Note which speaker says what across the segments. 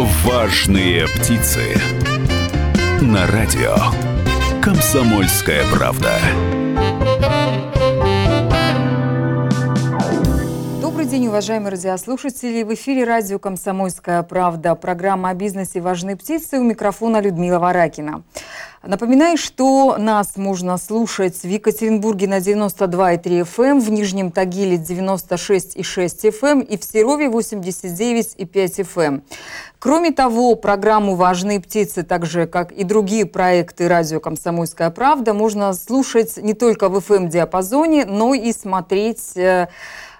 Speaker 1: Важные птицы. На радио. Комсомольская правда.
Speaker 2: Добрый день, уважаемые радиослушатели. В эфире радио «Комсомольская правда». Программа о бизнесе «Важные птицы». У микрофона Людмила Варакина. Напоминаю, что нас можно слушать в Екатеринбурге на 92,3 FM, эм, в Нижнем Тагиле 96,6 FM эм и в Серове 89,5 FM. Эм. Кроме того, программу «Важные птицы», так же, как и другие проекты радио «Комсомольская правда», можно слушать не только в FM-диапазоне, но и смотреть э,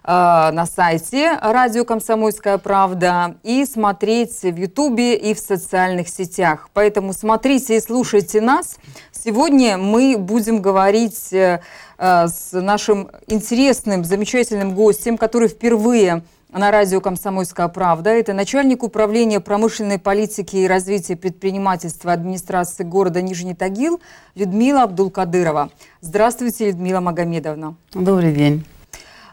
Speaker 2: на сайте радио «Комсомольская правда» и смотреть в Ютубе и в социальных сетях. Поэтому смотрите и слушайте нас. Сегодня мы будем говорить э, э, с нашим интересным, замечательным гостем, который впервые на радио «Комсомольская правда». Это начальник управления промышленной политики и развития предпринимательства администрации города Нижний Тагил Людмила Абдулкадырова. Здравствуйте, Людмила Магомедовна.
Speaker 3: Добрый день.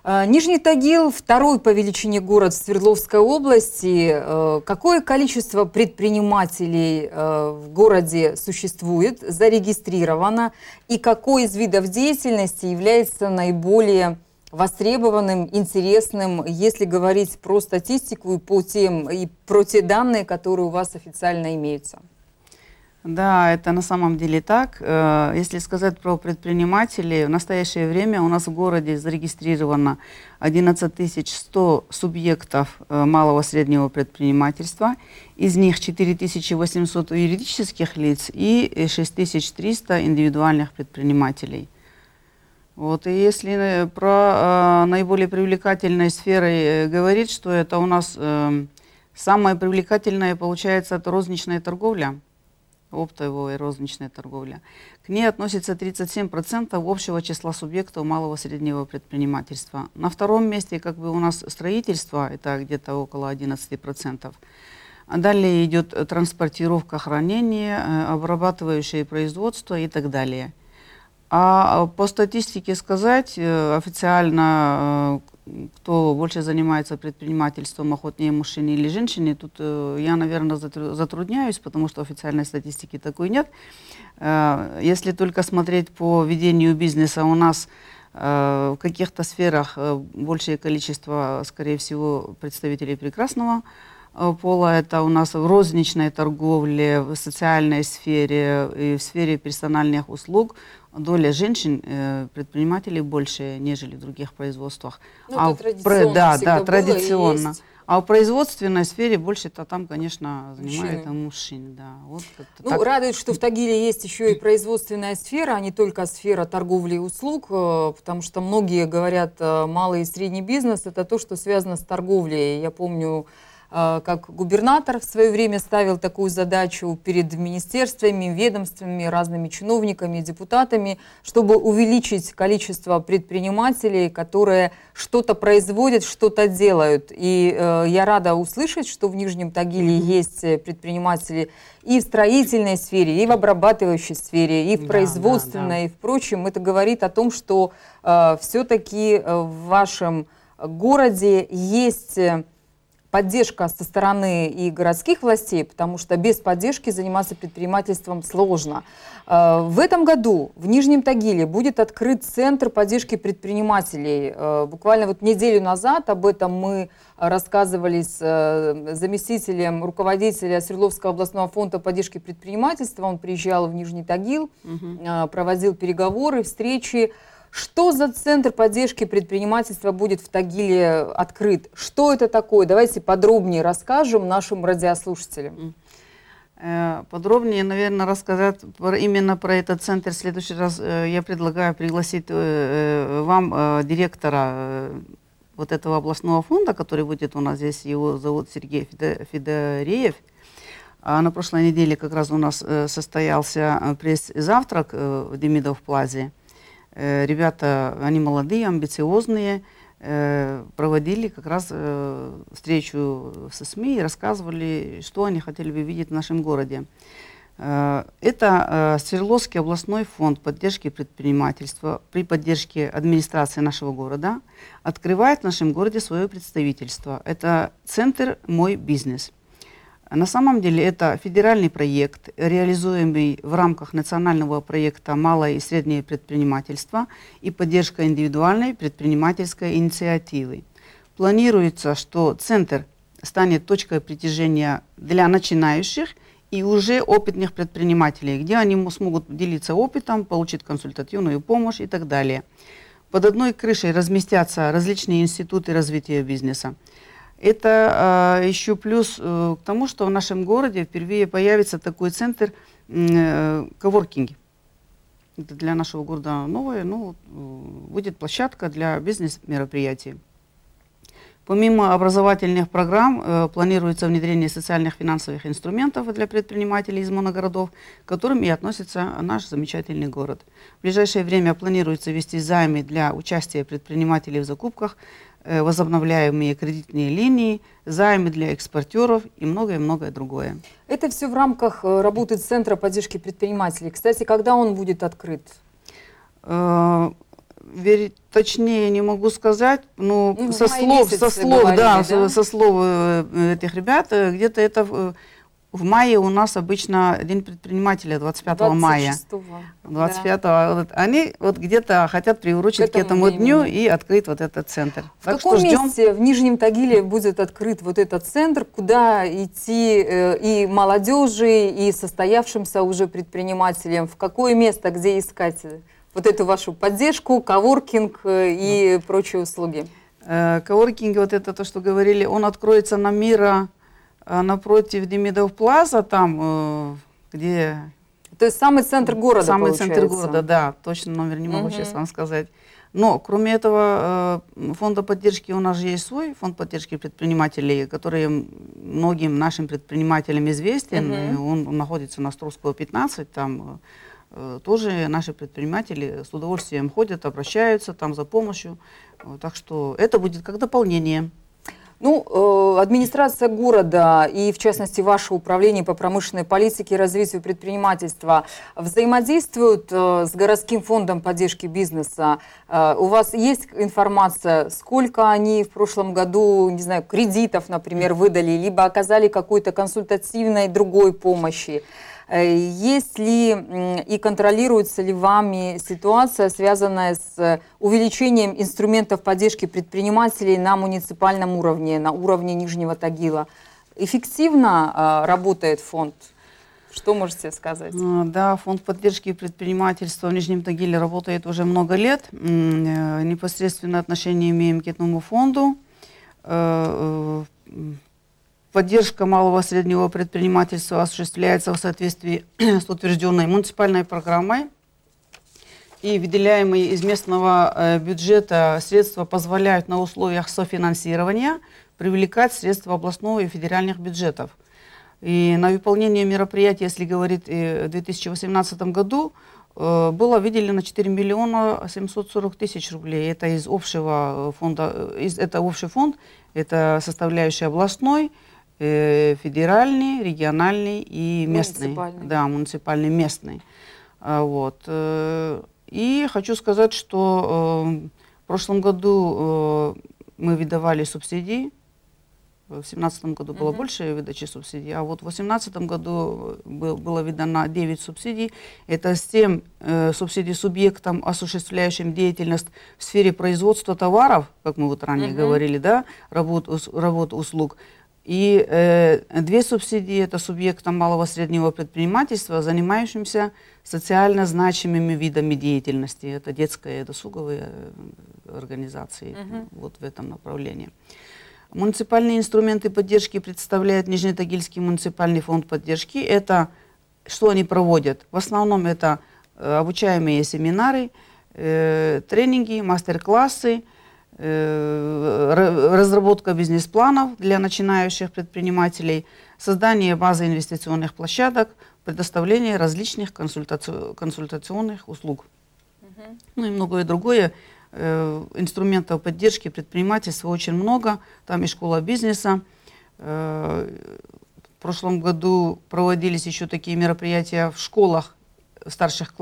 Speaker 2: А, Нижний Тагил – второй по величине город Свердловской области. Э, какое количество предпринимателей э, в городе существует, зарегистрировано? И какой из видов деятельности является наиболее востребованным, интересным, если говорить про статистику и по тем и про те данные, которые у вас официально имеются?
Speaker 3: Да, это на самом деле так. Э, если сказать про предпринимателей, в настоящее время у нас в городе зарегистрировано 11 100 субъектов э, малого и среднего предпринимательства. Из них 4 800 юридических лиц и 6 300 индивидуальных предпринимателей. Вот, и если э, про э, наиболее привлекательной сферой говорить, что это у нас э, самое привлекательное получается это розничная торговля оптовая и розничная торговля. К ней относится 37% общего числа субъектов малого и среднего предпринимательства. На втором месте как бы у нас строительство, это где-то около 11%. А далее идет транспортировка, хранение, э, обрабатывающее производство и так далее. А по статистике сказать, э, официально э, кто больше занимается предпринимательством, охотнее мужчине или женщине, тут э, я, наверное, затрудняюсь, потому что официальной статистики такой нет. Э, если только смотреть по ведению бизнеса, у нас э, в каких-то сферах большее количество, скорее всего, представителей прекрасного пола. Это у нас в розничной торговле, в социальной сфере и в сфере персональных услуг – доля женщин, э, предпринимателей больше, нежели в других производствах.
Speaker 2: Ну, а это про,
Speaker 3: да, да, традиционно. А в производственной сфере больше-то там, конечно, занимают мужчины. мужчин. Да.
Speaker 2: Вот ну, так. радует, что в Тагиле есть еще и производственная сфера, а не только сфера торговли и услуг, э, потому что многие говорят, э, малый и средний бизнес – это то, что связано с торговлей. Я помню, как губернатор в свое время ставил такую задачу перед министерствами, ведомствами, разными чиновниками, депутатами, чтобы увеличить количество предпринимателей, которые что-то производят, что-то делают. И э, я рада услышать, что в Нижнем Тагиле есть предприниматели и в строительной сфере, и в обрабатывающей сфере, и в да, производственной, да, да. и в прочем. Это говорит о том, что э, все-таки э, в вашем городе есть э, поддержка со стороны и городских властей, потому что без поддержки заниматься предпринимательством сложно. Э, в этом году в Нижнем Тагиле будет открыт центр поддержки предпринимателей. Э, буквально вот неделю назад об этом мы рассказывали с э, заместителем руководителя Свердловского областного фонда поддержки предпринимательства. Он приезжал в Нижний Тагил, угу. проводил переговоры, встречи. Что за центр поддержки предпринимательства будет в Тагиле открыт? Что это такое? Давайте подробнее расскажем нашим радиослушателям.
Speaker 3: Э, подробнее, наверное, рассказать именно про этот центр. В следующий раз э, я предлагаю пригласить э, вам директора вот этого областного фонда, который будет у нас здесь, его зовут Сергей Федореев. А на прошлой неделе как раз у нас состоялся пресс-завтрак в Демидов Плазе. Э, ребята, они молодые, амбициозные, э, проводили как раз э, встречу со СМИ и рассказывали, что они хотели бы видеть в нашем городе. Это Свердловский областной фонд поддержки предпринимательства при поддержке администрации нашего города открывает в нашем городе свое представительство. Это центр «Мой бизнес». На самом деле это федеральный проект, реализуемый в рамках национального проекта «Малое и среднее предпринимательство» и поддержка индивидуальной предпринимательской инициативы. Планируется, что центр станет точкой притяжения для начинающих и уже опытных предпринимателей, где они смогут делиться опытом, получить консультативную помощь и так далее. Под одной крышей разместятся различные институты развития бизнеса. Это э, еще плюс э, к тому, что в нашем городе впервые появится такой центр э, коворкинги. Это для нашего города новое, ну, будет площадка для бизнес-мероприятий. Помимо образовательных программ планируется внедрение социальных финансовых инструментов для предпринимателей из моногородов, к которым и относится наш замечательный город. В ближайшее время планируется вести займы для участия предпринимателей в закупках возобновляемые кредитные линии, займы для экспортеров и многое-многое другое.
Speaker 2: Это все в рамках э, работы Центра поддержки предпринимателей. Кстати, когда он будет открыт?
Speaker 3: Э, точнее не могу сказать, но ну, со слов, со слов, говорили, да, да? Со слов этих ребят, где-то это в мае у нас обычно День предпринимателя 25 26 мая. 25 да. вот, Они вот где-то хотят приурочить к этому, к этому дню и открыть вот этот центр.
Speaker 2: В так каком что ждем... месте в Нижнем Тагиле будет открыт вот этот центр, куда идти э, и молодежи, и состоявшимся уже предпринимателям? В какое место, где искать вот эту вашу поддержку, коворкинг э, и да. прочие услуги?
Speaker 3: Э, коворкинг, вот это то, что говорили, он откроется на Мира а напротив Демидов Плаза, там, э, где...
Speaker 2: То есть самый центр города,
Speaker 3: Самый получается. центр города, да. Точно номер не могу угу. сейчас вам сказать. Но, кроме этого, э, фонда поддержки у нас же есть свой фонд поддержки предпринимателей, который многим нашим предпринимателям известен. Угу. Он находится на Островского 15, там э, тоже наши предприниматели с удовольствием ходят, обращаются там за помощью. Так что это будет как дополнение.
Speaker 2: Ну, э, администрация города и, в частности, ваше управление по промышленной политике и развитию предпринимательства взаимодействуют э, с городским фондом поддержки бизнеса. Э, у вас есть информация, сколько они в прошлом году, не знаю, кредитов, например, выдали, либо оказали какой-то консультативной другой помощи? Э, есть ли и контролируется ли вами ситуация, связанная с увеличением инструментов поддержки предпринимателей на муниципальном уровне, на уровне Нижнего Тагила? Эффективно а, работает фонд? Что можете сказать?
Speaker 3: Да, фонд поддержки предпринимательства в Нижнем Тагиле работает уже много лет. Э, непосредственно отношение имеем к этому фонду. Э, Поддержка малого и среднего предпринимательства осуществляется в соответствии с утвержденной муниципальной программой. И выделяемые из местного э, бюджета средства позволяют на условиях софинансирования привлекать средства областного и федеральных бюджетов. И на выполнение мероприятий, если говорить в 2018 году, э, было выделено 4 миллиона 740 тысяч рублей. Это из общего фонда, это общий фонд, это составляющая областной, э, федеральный, региональный и местный. Муниципальный. Да, муниципальный, местный. А, вот. Э, и хочу сказать, что э, в прошлом году э, мы выдавали субсидии. В 2017 году было uh-huh. больше выдачи субсидий, а вот в 2018 году было выдано 9 субсидий. Это 7 э, субсидий субъектам, осуществляющим деятельность в сфере производства товаров, как мы вот ранее uh-huh. говорили, да, работ, работ услуг. И э, две субсидии – это субъектам малого и среднего предпринимательства, занимающимся социально значимыми видами деятельности. Это детская и досуговые э, организации угу. вот в этом направлении. Муниципальные инструменты поддержки представляет Нижнетагильский муниципальный фонд поддержки. Это что они проводят? В основном это э, обучаемые семинары, э, тренинги, мастер-классы – разработка бизнес-планов для начинающих предпринимателей, создание базы инвестиционных площадок, предоставление различных консультаци консультационных услуг. Угу. Ну и многое другое. Э, инструментов поддержки предпринимательства очень много. Там и школа бизнеса. Э, в прошлом году проводились еще такие мероприятия в школах старших,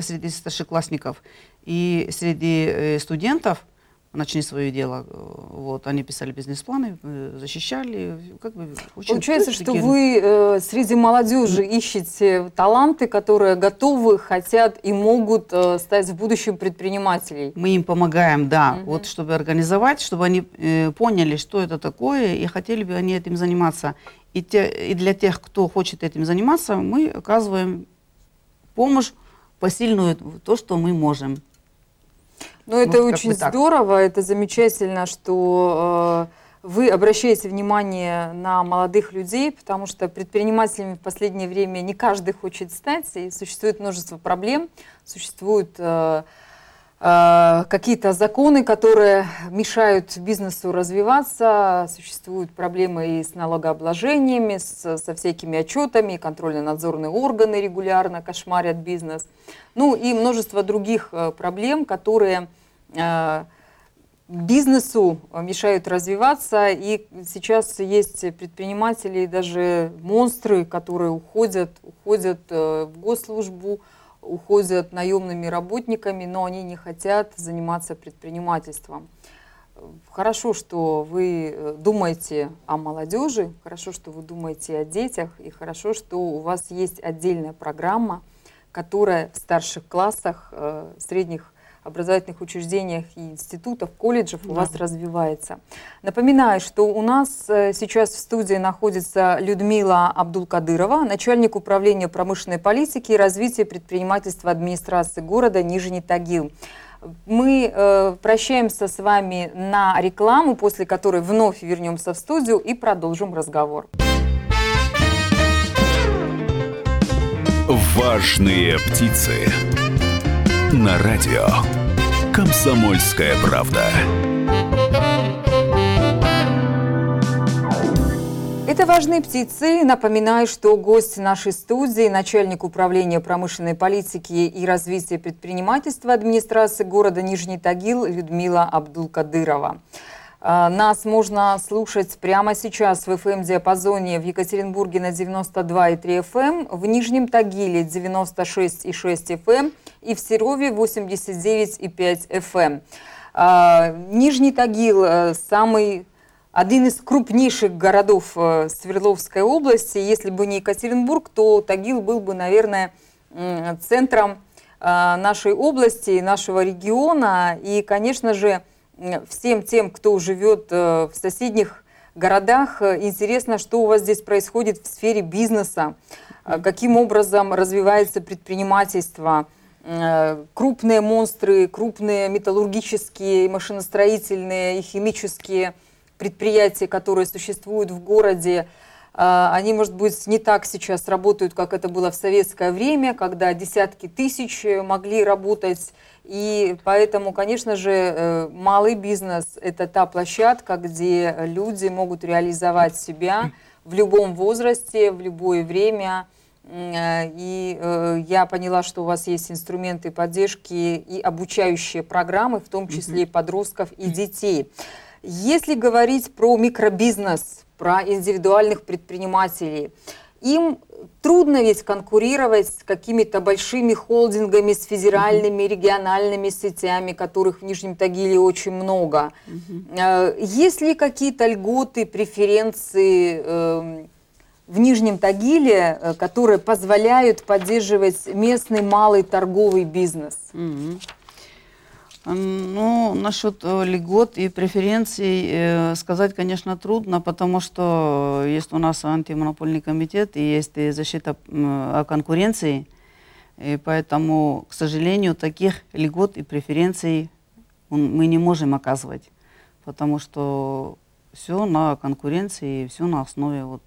Speaker 3: среди старшеклассников и среди студентов – начни свое дело. Вот, они писали бизнес-планы, э, защищали. Как бы,
Speaker 2: очень Получается, что вы э, среди молодежи ищете таланты, которые готовы, хотят и могут э, стать в будущем предпринимателей.
Speaker 3: Мы им помогаем, да, угу. вот чтобы организовать, чтобы они э, поняли, что это такое, и хотели бы они этим заниматься. И, те, и для тех, кто хочет этим заниматься, мы оказываем помощь посильную, то, что мы можем.
Speaker 2: Ну, это вот очень здорово, это замечательно, что э, вы обращаете внимание на молодых людей, потому что предпринимателями в последнее время не каждый хочет стать, и существует множество проблем, существуют э, какие-то законы, которые мешают бизнесу развиваться, существуют проблемы и с налогообложениями, с, со всякими отчетами, контрольно-надзорные органы регулярно кошмарят бизнес. Ну и множество других э, проблем, которые э, бизнесу мешают развиваться. И сейчас есть предприниматели, даже монстры, которые уходят, уходят э, в госслужбу, уходят наемными работниками, но они не хотят заниматься предпринимательством. Хорошо, что вы думаете о молодежи, хорошо, что вы думаете о детях, и хорошо, что у вас есть отдельная программа – которая в старших классах, э, средних образовательных учреждениях и институтов, колледжев да. у вас развивается. Напоминаю, что у нас э, сейчас в студии находится Людмила Абдулкадырова, начальник управления промышленной политики и развития предпринимательства администрации города Нижний Тагил. Мы э, прощаемся с вами на рекламу, после которой вновь вернемся в студию и продолжим разговор.
Speaker 1: Важные птицы. На радио. Комсомольская правда.
Speaker 2: Это «Важные птицы». Напоминаю, что гость нашей студии – начальник управления промышленной политики и развития предпринимательства администрации города Нижний Тагил Людмила Абдулкадырова. А, нас можно слушать прямо сейчас в FM-диапазоне в Екатеринбурге на 92,3 FM, в Нижнем Тагиле 96,6 FM и в Серове 89,5 FM. А, Нижний Тагил э, – самый один из крупнейших городов э, Свердловской области. Если бы не Екатеринбург, то Тагил был бы, наверное, центром э, нашей области, нашего региона. И, конечно же, всем тем, кто живет э, в соседних городах, э, интересно, что у вас здесь происходит в сфере бизнеса, э, каким образом развивается предпринимательство, крупные монстры, крупные металлургические, машиностроительные и химические предприятия, которые существуют в городе, они, может быть, не так сейчас работают, как это было в советское время, когда десятки тысяч могли работать и поэтому, конечно же, э, малый бизнес – это та площадка, где люди могут реализовать себя в любом возрасте, в любое время. Э, и э, я поняла, что у вас есть инструменты поддержки и обучающие программы, в том числе подростков и детей. Если говорить про микробизнес, про индивидуальных предпринимателей – им трудно ведь конкурировать с какими-то большими холдингами, с федеральными, региональными сетями, которых в Нижнем Тагиле очень много. Э, есть ли какие-то льготы, преференции эм, в Нижнем Тагиле, э, которые позволяют поддерживать местный малый торговый бизнес?
Speaker 3: Ну, насчет э, льгот и преференций э, сказать, конечно, трудно, потому что есть у нас антимонопольный комитет и есть и защита э, конкуренции, и поэтому, к сожалению, таких льгот и преференций мы не можем оказывать, потому что все на конкуренции, все на основе вот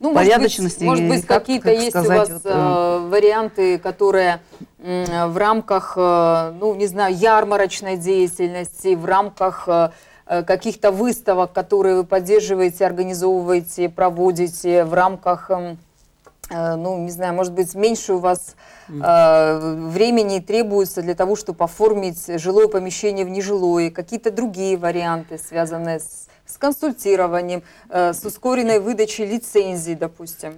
Speaker 2: ну, порядочности. Может быть, быть какие-то есть сказать, у вас вот, э, варианты, которые э, в рамках, э, ну, не знаю, ярмарочной деятельности, в рамках э, э, каких-то выставок, которые вы поддерживаете, организовываете, проводите, в рамках, э, э, ну, не знаю, может быть, меньше у вас э, времени требуется для того, чтобы оформить жилое помещение в нежилое, какие-то другие варианты, связанные с с консультированием, э, с ускоренной выдачей лицензий, допустим?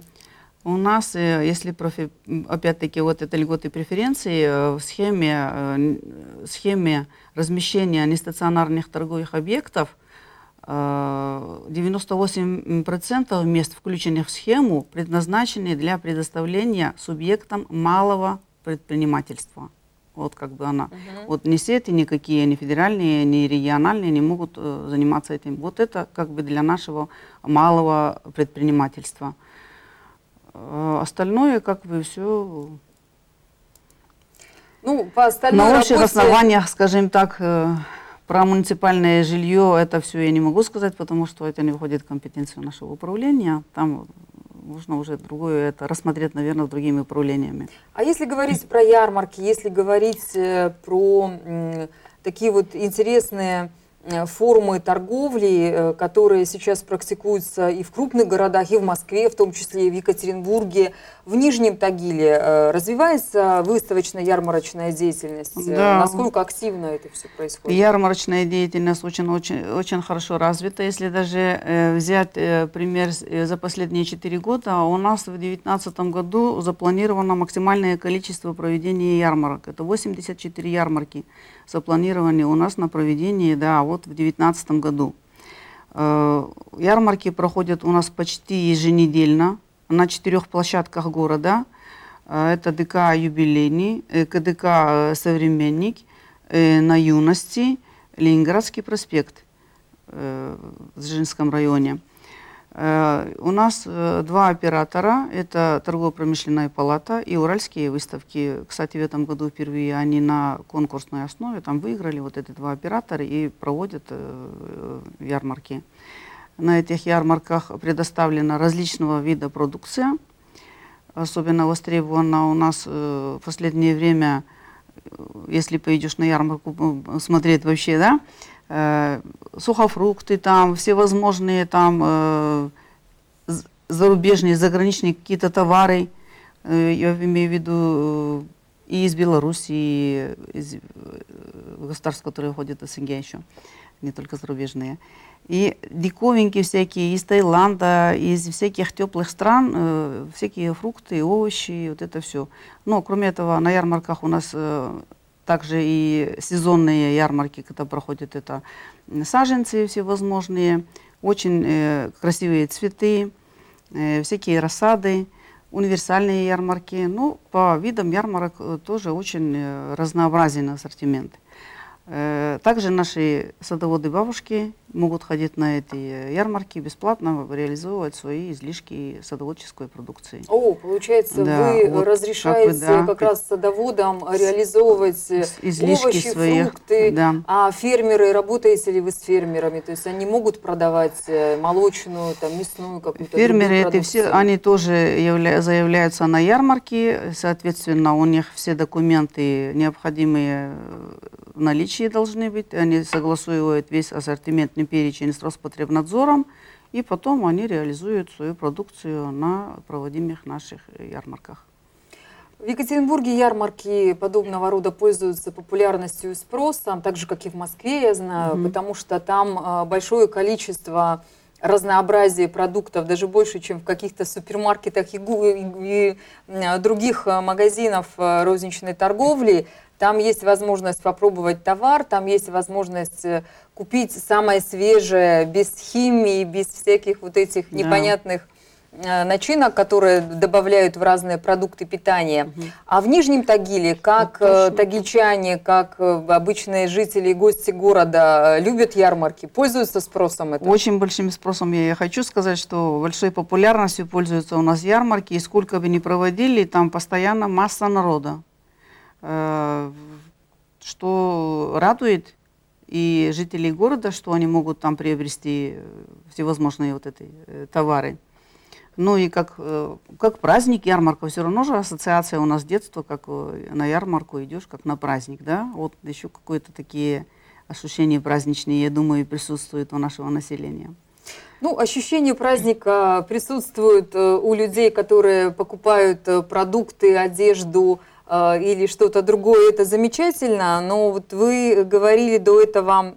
Speaker 3: У нас, э, если профи, опять-таки вот это льготы и преференции, э, в схеме, схеме размещения нестационарных торговых объектов 98% мест, включенных в схему, предназначены для предоставления субъектам малого предпринимательства. Вот как бы она. Угу. Вот ни сети никакие, ни федеральные, ни региональные не могут э, заниматься этим. Вот это как бы для нашего малого предпринимательства. Э, остальное как бы все ну, по остальной на общих работе... основаниях, скажем так, э, про муниципальное жилье это все я не могу сказать, потому что это не входит в компетенцию нашего управления. Там можно уже другое это рассмотреть, наверное, другими управлениями.
Speaker 2: А если говорить про ярмарки, если говорить э, про такие вот интересные формы торговли, э, которые сейчас практикуются и в крупных городах, и в Москве, в том числе и в Екатеринбурге. В Нижнем Тагиле э, развивается выставочная ярмарочная деятельность? Да. Насколько активно это все происходит?
Speaker 3: Ярмарочная деятельность очень, очень, очень хорошо развита. Если даже э, взять э, пример за последние четыре года, у нас в 2019 году запланировано максимальное количество проведения ярмарок. Это 84 ярмарки запланированы у нас на проведение, да, вот в 2019 году. Э, ярмарки проходят у нас почти еженедельно на четырех площадках города. Э, это ДК «Юбилейный», э, КДК «Современник», на юности, Ленинградский проспект в Дзержинском районе. Э, у нас э, два оператора, это торгово-промышленная палата и уральские выставки. Кстати, в этом году впервые они на конкурсной основе там выиграли вот эти два оператора и проводят э, ярмарки. На этих ярмарках предоставлена различного вида продукция. Особенно востребована у нас в последнее время, если поедешь на ярмарку смотреть вообще, да, сухофрукты там, всевозможные там э, зарубежные, заграничные какие-то товары, э, я имею в виду э, и из Беларуси, и из э, государств, которые входят в СНГ еще, не только зарубежные. И диковинки всякие из Таиланда, из всяких теплых стран, э, всякие фрукты, овощи, вот это все. Но кроме этого на ярмарках у нас э, также и сезонные ярмарки, когда проходят это саженцы всевозможные, очень э, красивые цветы, э, всякие рассады, универсальные ярмарки. Ну, по видам ярмарок э, тоже очень э, разнообразен ассортимент. Э, также наши садоводы-бабушки могут ходить на эти ярмарки бесплатно, реализовывать свои излишки садоводческой продукции.
Speaker 2: О, получается, да, вы вот разрешаете как, бы, да, как раз садоводам реализовывать излишки овощи, своих, фрукты, да. а фермеры, работаете ли вы с фермерами? То есть они могут продавать э, молочную, там, мясную какую-то
Speaker 3: Фермеры, это все, они тоже явля, заявляются на ярмарки, соответственно, у них все документы необходимые в наличии должны быть, они согласуют весь ассортиментный перечень с Роспотребнадзором, и потом они реализуют свою продукцию на проводимых наших ярмарках.
Speaker 2: В Екатеринбурге ярмарки подобного рода пользуются популярностью и спросом, так же, как и в Москве, я знаю, mm-hmm. потому что там а, большое количество разнообразия продуктов, даже больше, чем в каких-то супермаркетах и, и, и других а, магазинов а, розничной торговли. Там есть возможность попробовать товар, там есть возможность э, купить самое свежее, без химии, без всяких вот этих да. непонятных э, начинок, которые добавляют в разные продукты питания. Угу. А в Нижнем Тагиле, как ну, тагильчане, как обычные жители и гости города любят ярмарки, пользуются спросом
Speaker 3: этого? Очень большим спросом. Я хочу сказать, что большой популярностью пользуются у нас ярмарки, и сколько бы ни проводили, там постоянно масса народа. Э, что радует и жителей города, что они могут там приобрести э, всевозможные вот эти э, товары. Ну и как, как праздник, ярмарка, все равно же ассоциация у нас детства, как на ярмарку идешь, как на праздник, да, вот еще какие-то такие ощущения праздничные, я думаю, присутствуют у нашего населения.
Speaker 2: Ну, ощущение праздника присутствует у людей, которые покупают продукты, одежду, э, или что-то другое, это замечательно, но вот вы говорили до этого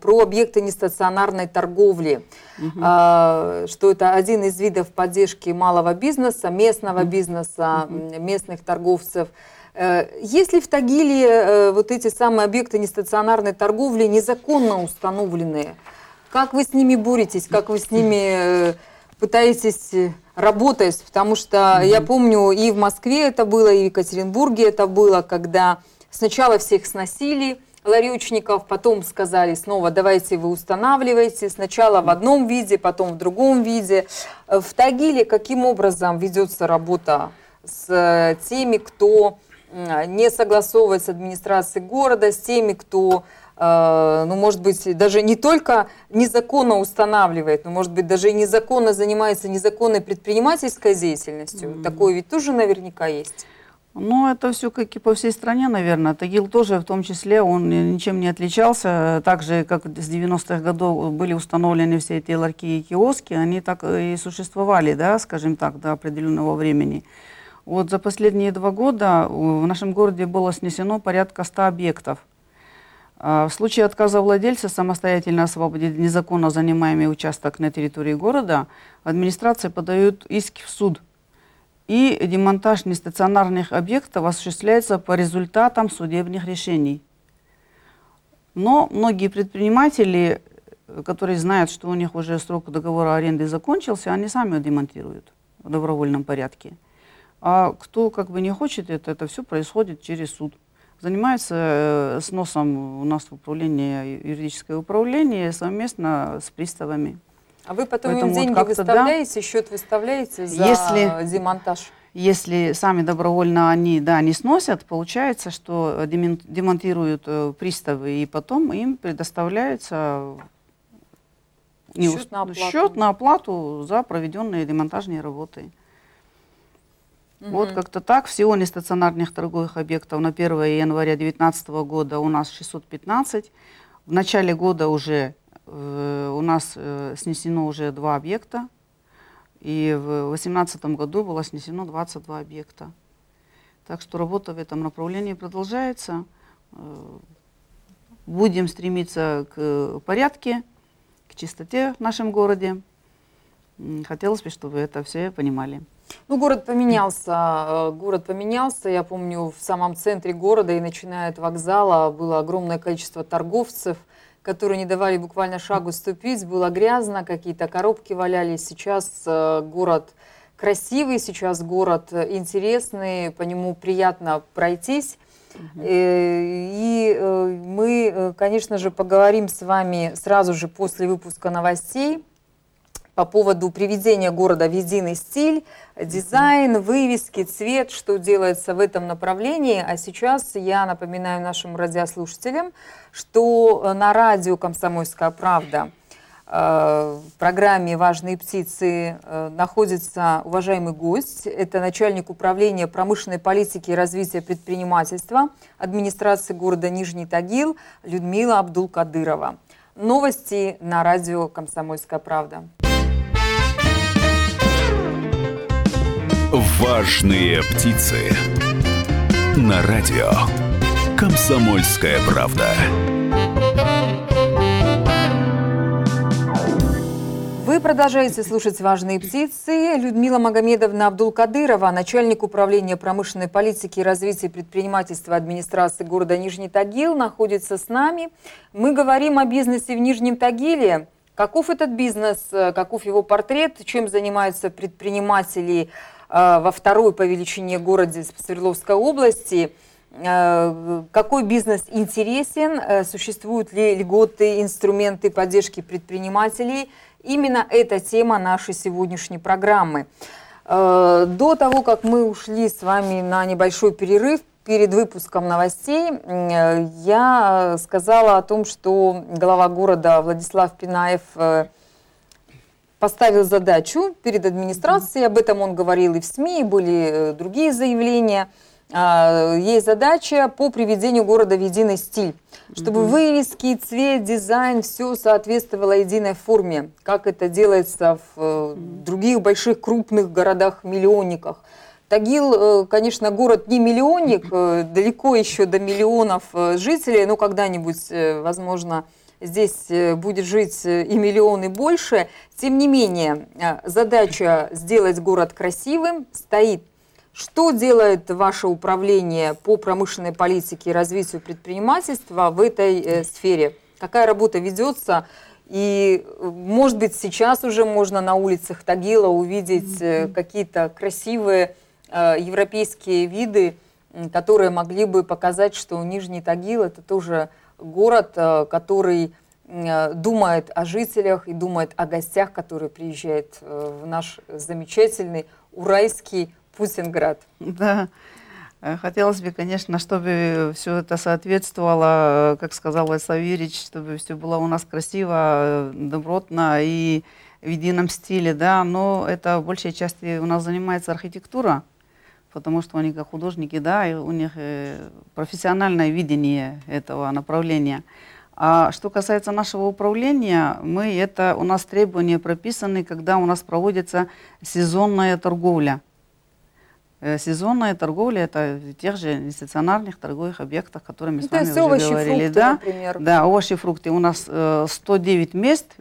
Speaker 2: про объекты нестационарной торговли, угу. что это один из видов поддержки малого бизнеса, местного бизнеса, угу. местных торговцев. Есть ли в Тагиле вот эти самые объекты нестационарной торговли незаконно установленные? Как вы с ними боретесь? Как вы с ними пытаетесь работать, потому что mm-hmm. я помню и в Москве это было, и в Екатеринбурге это было, когда сначала всех сносили, ларечников, потом сказали снова, давайте вы устанавливайте, сначала в одном виде, потом в другом виде. В Тагиле каким образом ведется работа с теми, кто не согласовывает с администрацией города, с теми, кто Э, ну, может быть, даже не только незаконно устанавливает, но, может быть, даже и незаконно занимается незаконной предпринимательской деятельностью. Mm-hmm. Такое ведь тоже наверняка есть.
Speaker 3: Ну, это все как и по всей стране, наверное. Тагил тоже в том числе, он ничем не отличался. Так же, как с 90-х годов были установлены все эти ларьки и киоски, они так и существовали, да, скажем так, до определенного времени. Вот за последние два года в нашем городе было снесено порядка 100 объектов. А, в случае отказа владельца самостоятельно освободить незаконно занимаемый участок на территории города, администрация подает иск в суд. И демонтаж нестационарных объектов осуществляется по результатам судебных решений. Но многие предприниматели, которые знают, что у них уже срок договора аренды закончился, они сами демонтируют в добровольном порядке. А кто как бы не хочет это, это все происходит через суд занимается э, сносом у нас в управлении, юридическое управление совместно с приставами.
Speaker 2: А вы потом Поэтому им деньги вот выставляете, да, счет выставляете за если, демонтаж?
Speaker 3: Если сами добровольно они да, не сносят, получается, что демонтируют э, приставы, и потом им предоставляется
Speaker 2: счет, на оплату.
Speaker 3: счет на оплату за проведенные демонтажные работы. Угу. Вот как-то так. Всего нестационарных торговых объектов на 1 января 2019 года у нас 615. В начале года уже э, у нас э, снесено уже два объекта. И в 2018 году было снесено 22 объекта. Так что работа в этом направлении продолжается. Э, будем стремиться к порядке, к чистоте в нашем городе. Хотелось бы, чтобы это все понимали.
Speaker 2: Ну, город поменялся, э, город поменялся. Я помню, в самом центре города и начиная от вокзала было огромное количество торговцев, которые не давали буквально шагу ступить. Было грязно, какие-то коробки валялись. Сейчас э, город красивый, сейчас город интересный, по нему приятно пройтись. Угу. И мы, конечно же, поговорим с вами сразу же после выпуска новостей по поводу приведения города в единый стиль, дизайн, вывески, цвет, что делается в этом направлении. А сейчас я напоминаю нашим радиослушателям, что на радио «Комсомольская правда» э, в программе «Важные птицы» э, находится уважаемый гость. Это начальник управления промышленной политики и развития предпринимательства администрации города Нижний Тагил Людмила Абдулкадырова. Новости на радио «Комсомольская правда».
Speaker 1: Важные птицы. На радио. Комсомольская правда.
Speaker 2: Вы продолжаете слушать «Важные птицы». Людмила Магомедовна Абдулкадырова, начальник управления промышленной политики и развития предпринимательства администрации города Нижний Тагил, находится с нами. Мы говорим о бизнесе в Нижнем Тагиле. Каков этот бизнес, каков его портрет, чем занимаются предприниматели, Э, во второй по величине городе Свердловской области. Э, какой бизнес интересен? Э, существуют ли льготы, инструменты поддержки предпринимателей? Именно эта тема нашей сегодняшней программы. До того, как мы ушли с вами на небольшой перерыв, перед выпуском новостей я сказала о том, что глава города Владислав Пинаев поставил задачу перед администрацией, об этом он говорил и в СМИ, были э, другие заявления. А, есть задача по приведению города в единый стиль, чтобы вывески, цвет, дизайн, все соответствовало единой форме, как это делается в mm-hmm. других больших крупных городах-миллионниках. Тагил, конечно, город не миллионник, далеко еще до миллионов жителей, но когда-нибудь, возможно, здесь будет жить и миллион и больше. Тем не менее, задача сделать город красивым стоит что делает ваше управление по промышленной политике и развитию предпринимательства в этой э, сфере? Какая работа ведется? И, может быть, сейчас уже можно на улицах Тагила увидеть э, какие-то красивые э, европейские виды, которые могли бы показать, что Нижний Тагил – это тоже город, э, который э, думает о жителях и думает о гостях, которые приезжают э, в наш замечательный Уральский Путинград.
Speaker 3: Да. Хотелось бы, конечно, чтобы все это соответствовало, как сказал Васавирич, чтобы все было у нас красиво, добротно и в едином стиле, да, но это в большей части у нас занимается архитектура, потому что они как художники, да, и у них профессиональное видение этого направления. А что касается нашего управления, мы это, у нас требования прописаны, когда у нас проводится сезонная торговля. Э, сезонная торговля это в тех же стационарных торговых объектах, которыми ну, с вами уже
Speaker 2: овощи,
Speaker 3: говорили.
Speaker 2: Фрукты,
Speaker 3: да?
Speaker 2: например.
Speaker 3: да, овощи, фрукты. У нас э, 109 мест.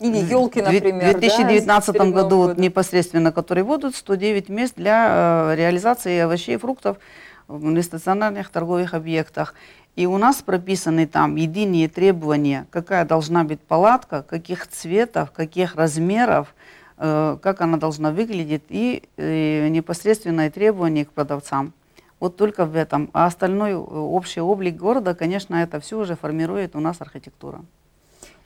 Speaker 2: Э, Или елки, например.
Speaker 3: В 2019 да, году вот, непосредственно, которые будут, 109 мест для э, реализации овощей и фруктов в нестационарных торговых объектах. И у нас прописаны там единые требования, какая должна быть палатка, каких цветов, каких размеров, Э, как она должна выглядеть и, и непосредственные требования к продавцам. Вот только в этом. А остальной э, общий облик города, конечно, это все уже формирует у нас архитектура.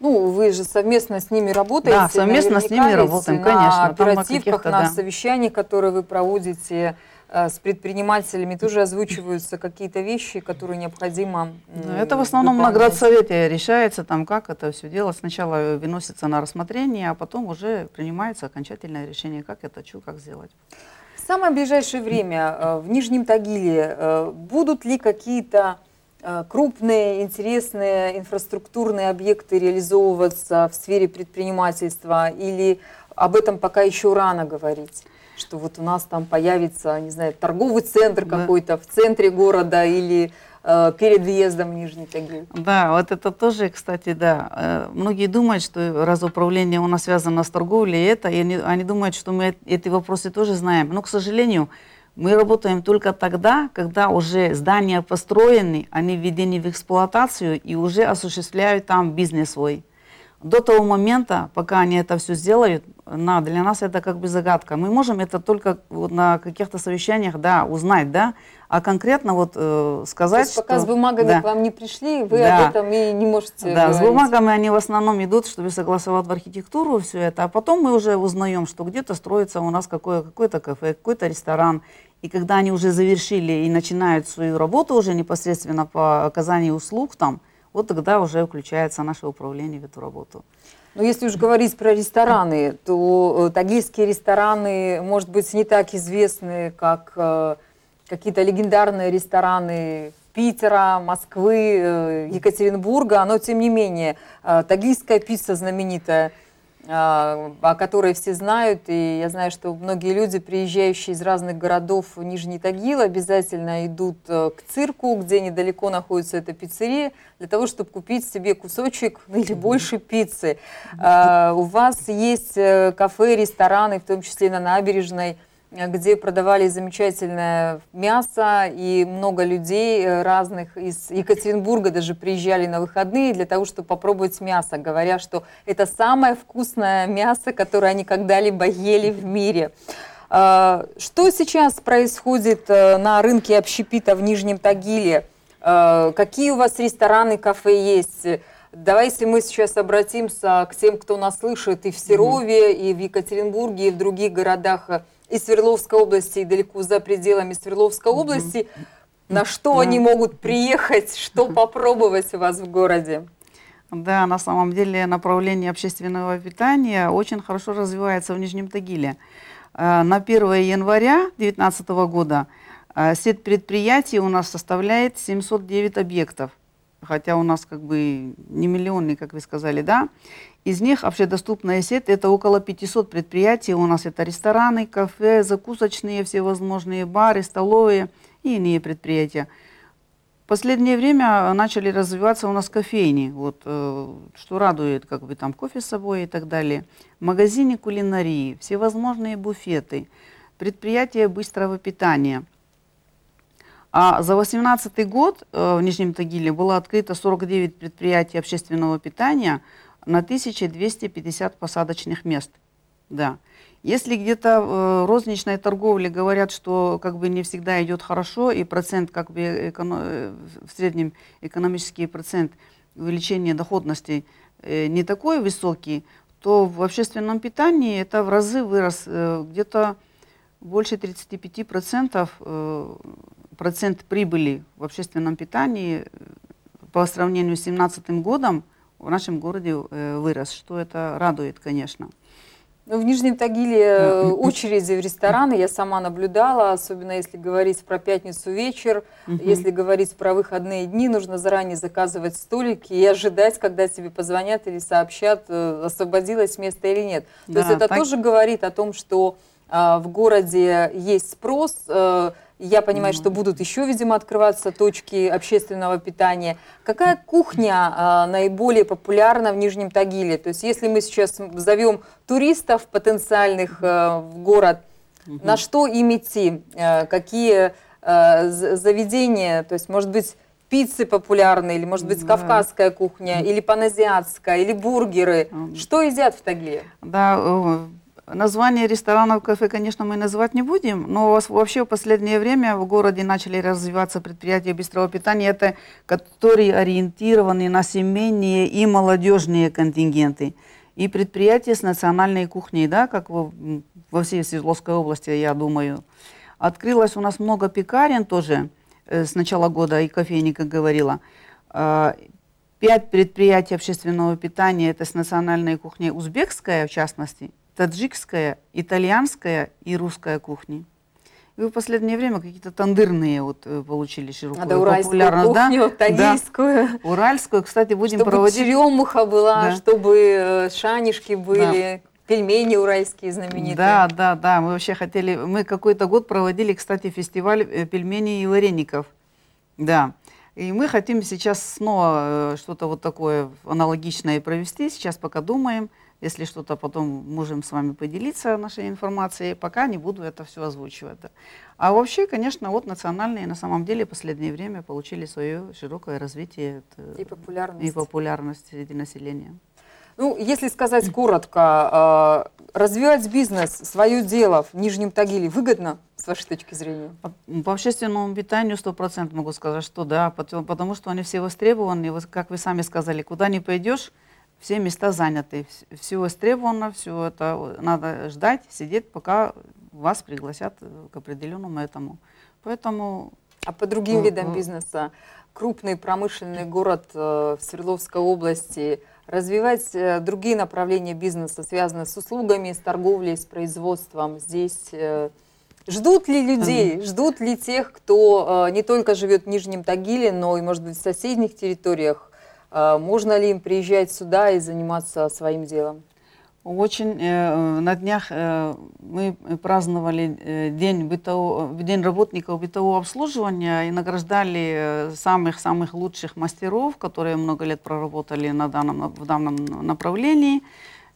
Speaker 2: Ну, вы же совместно с ними работаете.
Speaker 3: Да, совместно с ними работаем, конечно.
Speaker 2: На оперативках, на, да. совещаниях, которые вы проводите, Э, с предпринимателями тоже озвучиваются какие-то вещи, которые необходимо
Speaker 3: ну, Это в основном выполнять. на градсовете решается, там как это все делать. Сначала выносится на рассмотрение, а потом уже принимается окончательное решение, как это, что, как сделать.
Speaker 2: В самое ближайшее время э, в Нижнем Тагиле э, будут ли какие-то крупные, интересные инфраструктурные объекты реализовываться в сфере предпринимательства или об этом пока еще рано говорить? что вот у нас там появится, не знаю, торговый центр да. какой-то в центре города или э, перед въездом в Нижний Тагил.
Speaker 3: Да, вот это тоже, кстати, да. Э, многие думают, что раз управление у нас связано с торговлей, это, и они, они думают, что мы эти вопросы тоже знаем. Но, к сожалению, мы работаем только тогда, когда уже здания построены, они введены в эксплуатацию и уже осуществляют там бизнес свой. До того момента, пока они это все сделают, для нас это как бы загадка. Мы можем это только на каких-то совещаниях, да, узнать, да, а конкретно вот э, сказать, То есть,
Speaker 2: пока
Speaker 3: что,
Speaker 2: с бумагами
Speaker 3: да,
Speaker 2: к вам не пришли, вы да, об этом и не можете
Speaker 3: Да, говорить. с бумагами они в основном идут, чтобы согласовать в архитектуру все это, а потом мы уже узнаем, что где-то строится у нас какое, какое-то кафе, какой-то ресторан, и когда они уже завершили и начинают свою работу уже непосредственно по оказанию услуг там, вот тогда уже включается наше управление в эту работу.
Speaker 2: Но если уж говорить про рестораны, то э, тагильские рестораны, может быть, не так известны, как э, какие-то легендарные рестораны Питера, Москвы, э, Екатеринбурга, но тем не менее, тагильская пицца знаменитая – а, о которой все знают. И я знаю, что многие люди, приезжающие из разных городов Нижний Тагил, обязательно идут э, к цирку, где недалеко находится эта пиццерия, для того, чтобы купить себе кусочек ну, или больше пиццы. У вас есть э, кафе, рестораны, в том числе на набережной, где продавали замечательное мясо, и много людей э, разных из Екатеринбурга даже приезжали на выходные для того, чтобы попробовать мясо, говоря, что это самое вкусное мясо, которое они когда-либо ели в мире. А, что сейчас происходит э, на рынке общепита в Нижнем Тагиле? А, какие у вас рестораны, кафе есть? Давайте мы сейчас обратимся к тем, кто нас слышит и в Серове, и в Екатеринбурге, и в других городах из Свердловской области и далеко за пределами Свердловской области, на что они могут приехать, что попробовать у вас в городе?
Speaker 3: Да, на самом деле направление общественного питания очень хорошо развивается в Нижнем Тагиле. Э, на 1 января 2019 года э, сеть предприятий у нас составляет 709 объектов. хотя у нас как бы не миллионный, как вы сказали, да. Из них общедоступная сеть – это около 500 предприятий. У нас это рестораны, кафе, закусочные, всевозможные бары, столовые и иные предприятия. В последнее время начали развиваться у нас кофейни, вот, э, что радует, как бы там кофе с собой и так далее. В магазине кулинарии, всевозможные буфеты, предприятия быстрого питания. А за 2018 год э, в Нижнем Тагиле было открыто 49 предприятий общественного питания – на 1250 посадочных мест. Да. Если где-то в э, розничной торговле говорят, что как бы не всегда идет хорошо, и процент, как бы эконом... Э, в среднем экономический процент увеличения доходности э, не такой высокий, то в общественном питании это в разы вырос где-то больше 35% процент прибыли в общественном питании по сравнению с 2017 годом в нашем городе э, вырос, что это радует, конечно.
Speaker 2: Ну, в Нижнем Тагиле э, очереди в рестораны я сама наблюдала, особенно если говорить про пятницу вечер, если говорить про выходные дни, нужно заранее заказывать столики и ожидать, когда тебе позвонят или сообщат, э, освободилось место или нет. То да, есть это так... тоже говорит о том, что э, в городе есть спрос, э, я понимаю, что будут еще, видимо, открываться точки общественного питания. Какая кухня э, наиболее популярна в Нижнем Тагиле? То есть если мы сейчас зовем туристов потенциальных э, в город, угу. на что им идти? Э, какие э, заведения? То есть, может быть, пиццы популярны, или, может быть, да. кавказская кухня, или паназиатская, или бургеры. Что едят в Тагле?
Speaker 3: Да, Название ресторанов, кафе, конечно, мы называть не будем, но вообще в последнее время в городе начали развиваться предприятия быстрого питания, это, которые ориентированы на семейные и молодежные контингенты. И предприятия с национальной кухней, да, как во, во всей Свердловской области, я думаю. Открылось у нас много пекарен тоже э, с начала года, и кофейни, как говорила. Э, пять предприятий общественного питания, это с национальной кухней узбекская, в частности, таджикская, итальянская и русская кухни. И в последнее время какие-то тандырные вот э, получили широкую Надо популярность.
Speaker 2: кухню, да? тагильскую.
Speaker 3: Да. Уральскую, кстати, будем
Speaker 2: чтобы
Speaker 3: проводить.
Speaker 2: Чтобы черемуха была, да. чтобы э, шанишки были. Да. Пельмени уральские знаменитые.
Speaker 3: Да, да, да. Мы вообще хотели, мы какой-то год проводили, кстати, фестиваль э, пельменей и вареников. Да. И мы хотим сейчас снова что-то вот такое аналогичное провести. Сейчас пока думаем. Если что-то потом можем с вами поделиться нашей информацией, пока не буду это все озвучивать. А вообще, конечно, вот национальные на самом деле в последнее время получили свое широкое развитие
Speaker 2: и популярность,
Speaker 3: и популярность среди населения.
Speaker 2: Ну, если сказать коротко, э, развивать бизнес, свое дело в Нижнем Тагиле выгодно, с вашей точки зрения?
Speaker 3: По, общественному питанию 100% могу сказать, что да, потому, что они все востребованы. Как вы сами сказали, куда не пойдешь, все места заняты, все востребовано, все это надо ждать, сидеть, пока вас пригласят к определенному этому. Поэтому...
Speaker 2: А по другим видам бизнеса, крупный промышленный город э, в Свердловской области, развивать э, другие направления бизнеса, связанные с услугами, с торговлей, с производством, здесь... Э, Ждут ли людей, ждут ли тех, кто э, не только живет в Нижнем Тагиле, но и, может быть, в соседних территориях можно ли им приезжать сюда и заниматься своим делом?
Speaker 3: Очень э, на днях э, мы праздновали э, день, бытового, день работников бытового обслуживания и награждали самых-самых лучших мастеров, которые много лет проработали на данном, в данном направлении.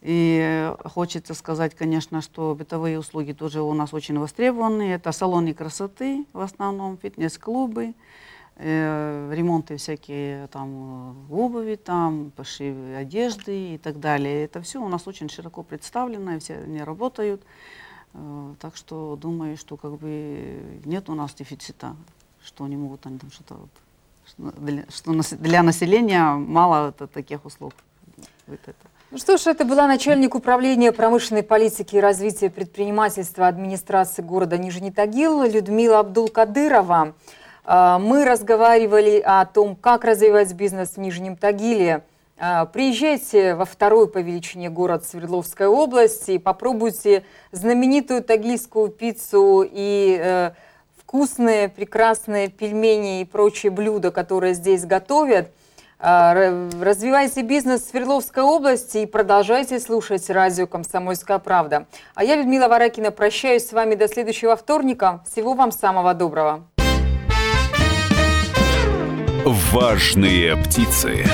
Speaker 3: И хочется сказать, конечно, что бытовые услуги тоже у нас очень востребованы. Это салоны красоты, в основном фитнес-клубы, ремонты всякие там обуви, там пошивы одежды и так далее. Это все у нас очень широко представлено, все они работают. Э, так что думаю, что как бы нет у нас дефицита, что они могут они там что-то вот, что для населения мало это, таких услуг.
Speaker 2: Вот это. Ну что ж, это была начальник управления промышленной политики и развития предпринимательства администрации города Нижний Тагил Людмила Абдулкадырова. А, мы разговаривали о том, как развивать бизнес в Нижнем Тагиле. А, приезжайте во второй по величине город Свердловской области попробуйте знаменитую тагильскую пиццу и э, вкусные, прекрасные пельмени и прочие блюда, которые здесь готовят. А, развивайте бизнес в Свердловской области и продолжайте слушать радио «Комсомольская правда». А я, Людмила Варакина, прощаюсь с вами до следующего вторника. Всего вам самого доброго.
Speaker 1: Важные птицы.